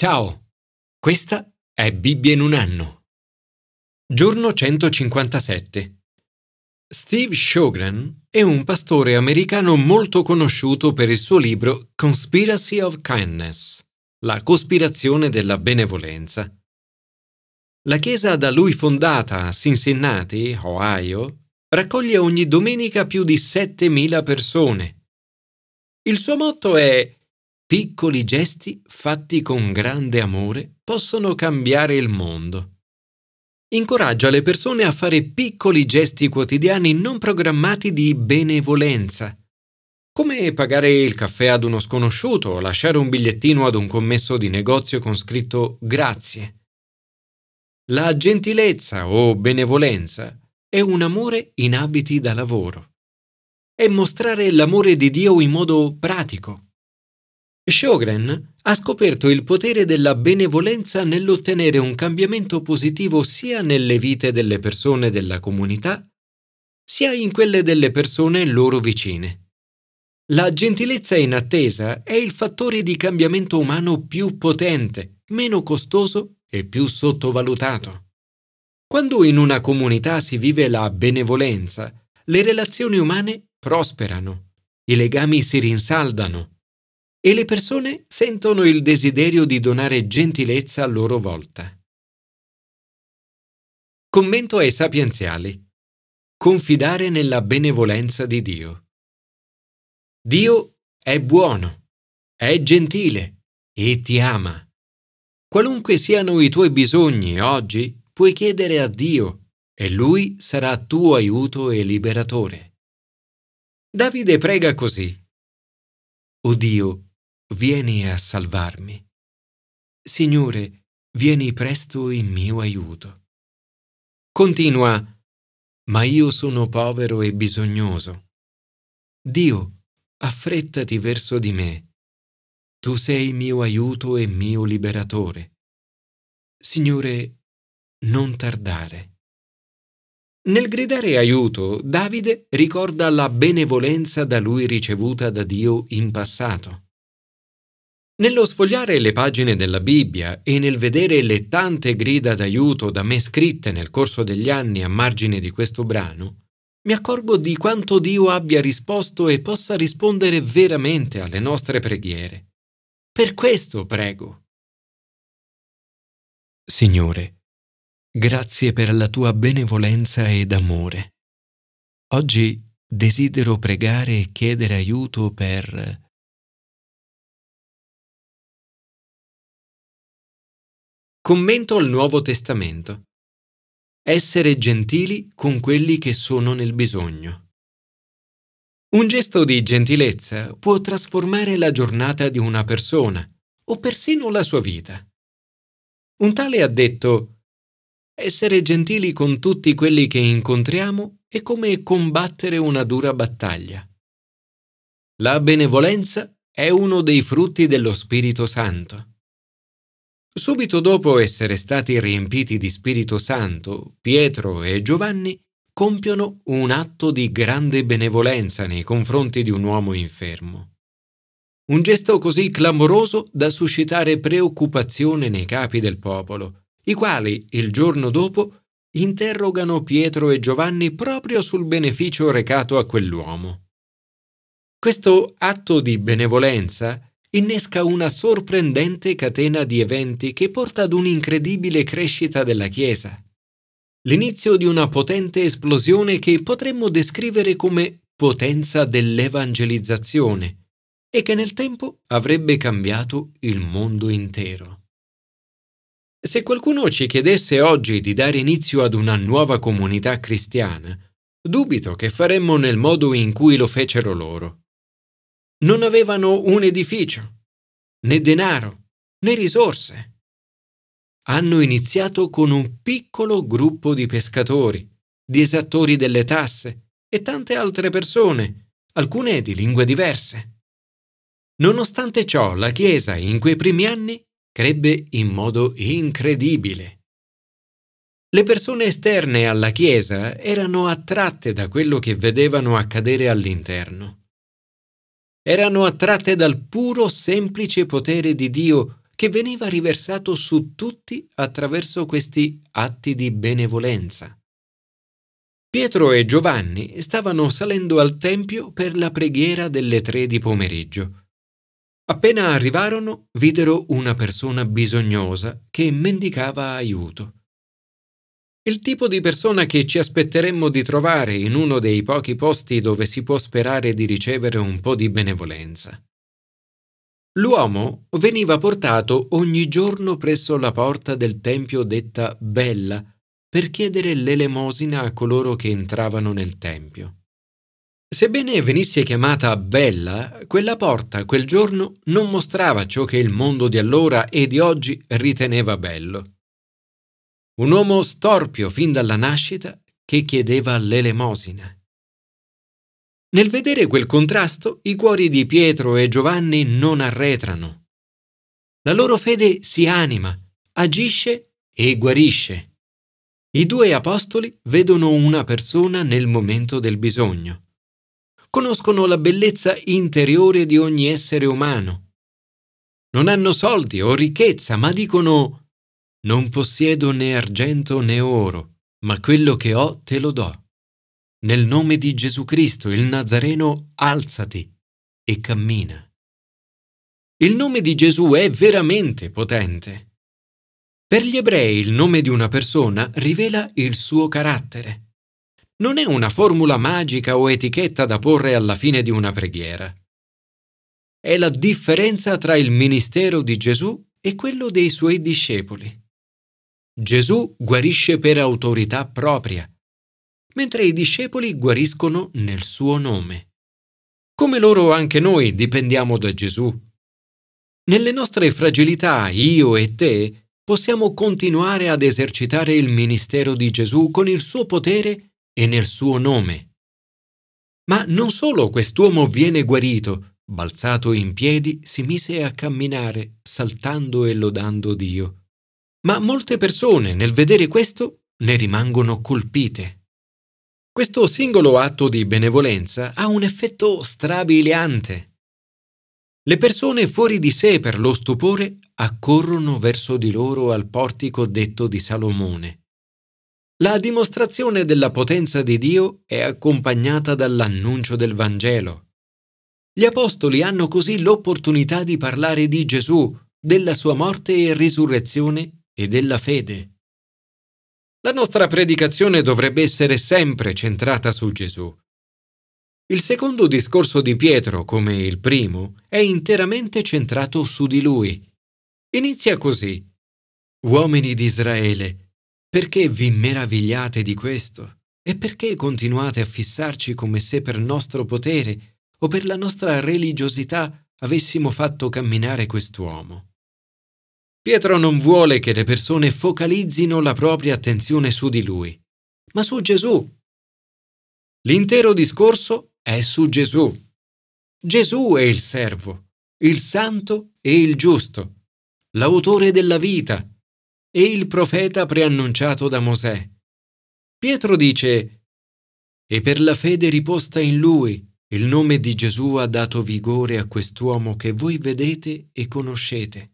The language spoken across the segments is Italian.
Ciao, questa è Bibbia in un anno. Giorno 157. Steve Sjogren è un pastore americano molto conosciuto per il suo libro Conspiracy of Kindness, la cospirazione della benevolenza. La chiesa da lui fondata a Cincinnati, Ohio, raccoglie ogni domenica più di 7.000 persone. Il suo motto è Piccoli gesti fatti con grande amore possono cambiare il mondo. Incoraggia le persone a fare piccoli gesti quotidiani non programmati di benevolenza, come pagare il caffè ad uno sconosciuto o lasciare un bigliettino ad un commesso di negozio con scritto grazie. La gentilezza o benevolenza è un amore in abiti da lavoro. È mostrare l'amore di Dio in modo pratico Sjogren ha scoperto il potere della benevolenza nell'ottenere un cambiamento positivo sia nelle vite delle persone della comunità, sia in quelle delle persone loro vicine. La gentilezza inattesa è il fattore di cambiamento umano più potente, meno costoso e più sottovalutato. Quando in una comunità si vive la benevolenza, le relazioni umane prosperano, i legami si rinsaldano e le persone sentono il desiderio di donare gentilezza a loro volta. Commento ai sapienziali. Confidare nella benevolenza di Dio. Dio è buono, è gentile e ti ama. Qualunque siano i tuoi bisogni oggi, puoi chiedere a Dio e Lui sarà tuo aiuto e liberatore. Davide prega così. O Dio, vieni a salvarmi. Signore, vieni presto in mio aiuto. Continua, ma io sono povero e bisognoso. Dio, affrettati verso di me. Tu sei mio aiuto e mio liberatore. Signore, non tardare. Nel gridare aiuto, Davide ricorda la benevolenza da lui ricevuta da Dio in passato. Nello sfogliare le pagine della Bibbia e nel vedere le tante grida d'aiuto da me scritte nel corso degli anni a margine di questo brano, mi accorgo di quanto Dio abbia risposto e possa rispondere veramente alle nostre preghiere. Per questo prego. Signore, grazie per la tua benevolenza ed amore. Oggi desidero pregare e chiedere aiuto per Commento al Nuovo Testamento. Essere gentili con quelli che sono nel bisogno. Un gesto di gentilezza può trasformare la giornata di una persona o persino la sua vita. Un tale ha detto essere gentili con tutti quelli che incontriamo è come combattere una dura battaglia. La benevolenza è uno dei frutti dello Spirito Santo. Subito dopo essere stati riempiti di Spirito Santo, Pietro e Giovanni compiono un atto di grande benevolenza nei confronti di un uomo infermo. Un gesto così clamoroso da suscitare preoccupazione nei capi del popolo, i quali, il giorno dopo, interrogano Pietro e Giovanni proprio sul beneficio recato a quell'uomo. Questo atto di benevolenza innesca una sorprendente catena di eventi che porta ad un'incredibile crescita della Chiesa. L'inizio di una potente esplosione che potremmo descrivere come potenza dell'evangelizzazione e che nel tempo avrebbe cambiato il mondo intero. Se qualcuno ci chiedesse oggi di dare inizio ad una nuova comunità cristiana, dubito che faremmo nel modo in cui lo fecero loro. Non avevano un edificio, né denaro, né risorse. Hanno iniziato con un piccolo gruppo di pescatori, di esattori delle tasse e tante altre persone, alcune di lingue diverse. Nonostante ciò, la Chiesa in quei primi anni crebbe in modo incredibile. Le persone esterne alla Chiesa erano attratte da quello che vedevano accadere all'interno erano attratte dal puro semplice potere di Dio che veniva riversato su tutti attraverso questi atti di benevolenza. Pietro e Giovanni stavano salendo al Tempio per la preghiera delle tre di pomeriggio. Appena arrivarono, videro una persona bisognosa che mendicava aiuto. Il tipo di persona che ci aspetteremmo di trovare in uno dei pochi posti dove si può sperare di ricevere un po' di benevolenza. L'uomo veniva portato ogni giorno presso la porta del tempio detta Bella per chiedere l'elemosina a coloro che entravano nel tempio. Sebbene venisse chiamata bella, quella porta quel giorno non mostrava ciò che il mondo di allora e di oggi riteneva bello. Un uomo storpio fin dalla nascita che chiedeva l'elemosina. Nel vedere quel contrasto, i cuori di Pietro e Giovanni non arretrano. La loro fede si anima, agisce e guarisce. I due apostoli vedono una persona nel momento del bisogno conoscono la bellezza interiore di ogni essere umano. Non hanno soldi o ricchezza, ma dicono non possiedo né argento né oro, ma quello che ho te lo do. Nel nome di Gesù Cristo, il Nazareno, alzati e cammina. Il nome di Gesù è veramente potente. Per gli ebrei il nome di una persona rivela il suo carattere non è una formula magica o etichetta da porre alla fine di una preghiera. È la differenza tra il ministero di Gesù e quello dei suoi discepoli. Gesù guarisce per autorità propria, mentre i discepoli guariscono nel suo nome. Come loro anche noi dipendiamo da Gesù. Nelle nostre fragilità, io e te, possiamo continuare ad esercitare il ministero di Gesù con il suo potere e nel suo nome. Ma non solo quest'uomo viene guarito, balzato in piedi si mise a camminare, saltando e lodando Dio. Ma molte persone nel vedere questo ne rimangono colpite. Questo singolo atto di benevolenza ha un effetto strabiliante. Le persone fuori di sé per lo stupore accorrono verso di loro al portico detto di Salomone. La dimostrazione della potenza di Dio è accompagnata dall'annuncio del Vangelo. Gli Apostoli hanno così l'opportunità di parlare di Gesù, della sua morte e risurrezione e della fede. La nostra predicazione dovrebbe essere sempre centrata su Gesù. Il secondo discorso di Pietro, come il primo, è interamente centrato su di lui. Inizia così. Uomini di Israele, perché vi meravigliate di questo? E perché continuate a fissarci come se per nostro potere o per la nostra religiosità avessimo fatto camminare quest'uomo? Pietro non vuole che le persone focalizzino la propria attenzione su di lui, ma su Gesù. L'intero discorso è su Gesù. Gesù è il servo, il santo e il giusto, l'autore della vita, e il profeta preannunciato da Mosè. Pietro dice, E per la fede riposta in lui, il nome di Gesù ha dato vigore a quest'uomo che voi vedete e conoscete.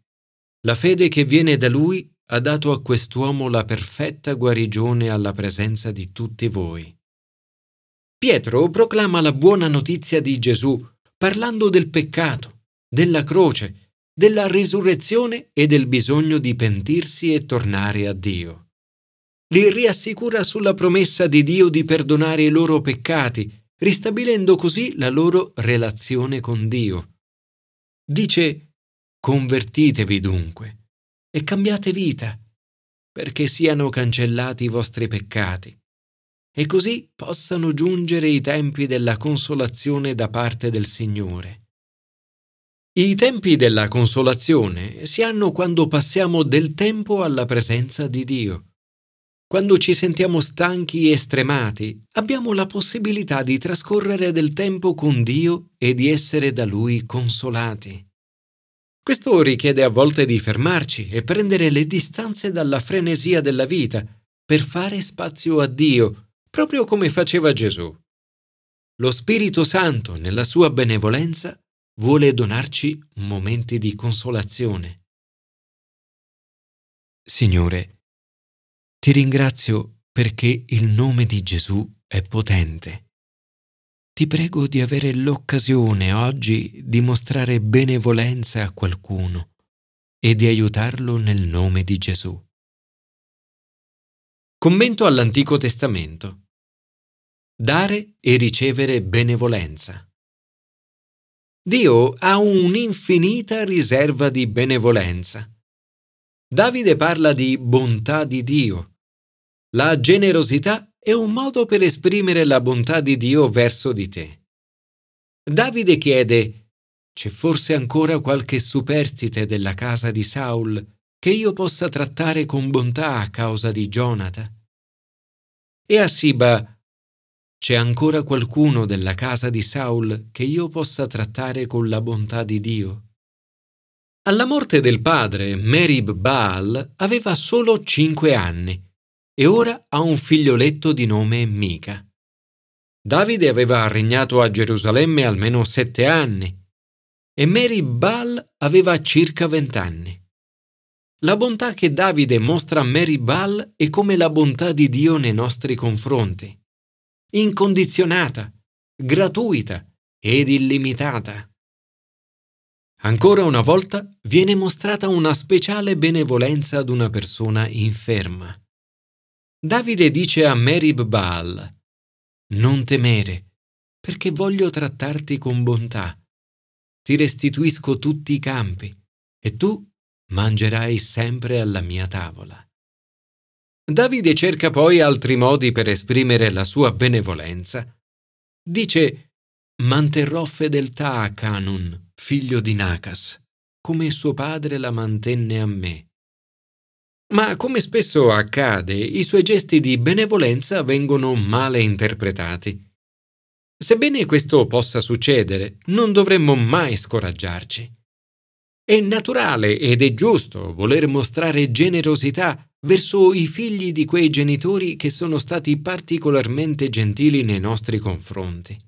La fede che viene da lui ha dato a quest'uomo la perfetta guarigione alla presenza di tutti voi. Pietro proclama la buona notizia di Gesù, parlando del peccato, della croce, della risurrezione e del bisogno di pentirsi e tornare a Dio. Li riassicura sulla promessa di Dio di perdonare i loro peccati, ristabilendo così la loro relazione con Dio. Dice, convertitevi dunque e cambiate vita, perché siano cancellati i vostri peccati, e così possano giungere i tempi della consolazione da parte del Signore. I tempi della consolazione si hanno quando passiamo del tempo alla presenza di Dio. Quando ci sentiamo stanchi e stremati, abbiamo la possibilità di trascorrere del tempo con Dio e di essere da Lui consolati. Questo richiede a volte di fermarci e prendere le distanze dalla frenesia della vita per fare spazio a Dio, proprio come faceva Gesù. Lo Spirito Santo, nella sua benevolenza, vuole donarci momenti di consolazione. Signore, ti ringrazio perché il nome di Gesù è potente. Ti prego di avere l'occasione oggi di mostrare benevolenza a qualcuno e di aiutarlo nel nome di Gesù. Commento all'Antico Testamento. Dare e ricevere benevolenza. Dio ha un'infinita riserva di benevolenza. Davide parla di bontà di Dio. La generosità è un modo per esprimere la bontà di Dio verso di te. Davide chiede, c'è forse ancora qualche superstite della casa di Saul che io possa trattare con bontà a causa di Jonathan? E a Siba, c'è ancora qualcuno della casa di Saul che io possa trattare con la bontà di Dio? Alla morte del padre, Merib Baal aveva solo cinque anni e ora ha un figlioletto di nome Mica. Davide aveva regnato a Gerusalemme almeno sette anni e Merib Baal aveva circa vent'anni. La bontà che Davide mostra a Merib Baal è come la bontà di Dio nei nostri confronti incondizionata, gratuita ed illimitata. Ancora una volta viene mostrata una speciale benevolenza ad una persona inferma. Davide dice a Merib Baal, Non temere, perché voglio trattarti con bontà. Ti restituisco tutti i campi, e tu mangerai sempre alla mia tavola. Davide cerca poi altri modi per esprimere la sua benevolenza. Dice, manterrò fedeltà a Canun, figlio di Nacas, come suo padre la mantenne a me. Ma come spesso accade, i suoi gesti di benevolenza vengono male interpretati. Sebbene questo possa succedere, non dovremmo mai scoraggiarci. È naturale ed è giusto voler mostrare generosità verso i figli di quei genitori che sono stati particolarmente gentili nei nostri confronti.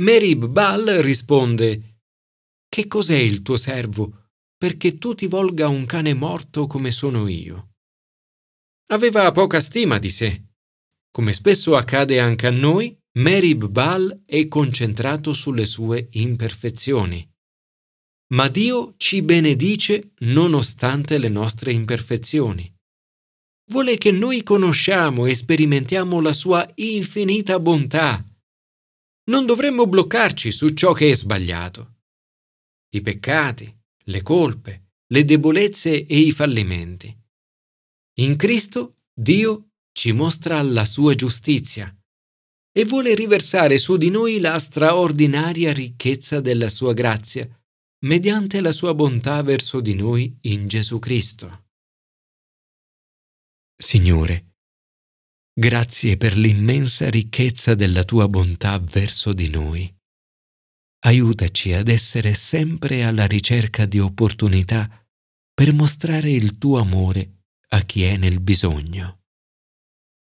Merib Baal risponde Che cos'è il tuo servo perché tu ti volga un cane morto come sono io? Aveva poca stima di sé. Come spesso accade anche a noi, Merib Baal è concentrato sulle sue imperfezioni ma Dio ci benedice nonostante le nostre imperfezioni. Vuole che noi conosciamo e sperimentiamo la sua infinita bontà. Non dovremmo bloccarci su ciò che è sbagliato. I peccati, le colpe, le debolezze e i fallimenti. In Cristo Dio ci mostra la sua giustizia e vuole riversare su di noi la straordinaria ricchezza della sua grazia mediante la sua bontà verso di noi in Gesù Cristo. Signore, grazie per l'immensa ricchezza della tua bontà verso di noi. Aiutaci ad essere sempre alla ricerca di opportunità per mostrare il tuo amore a chi è nel bisogno.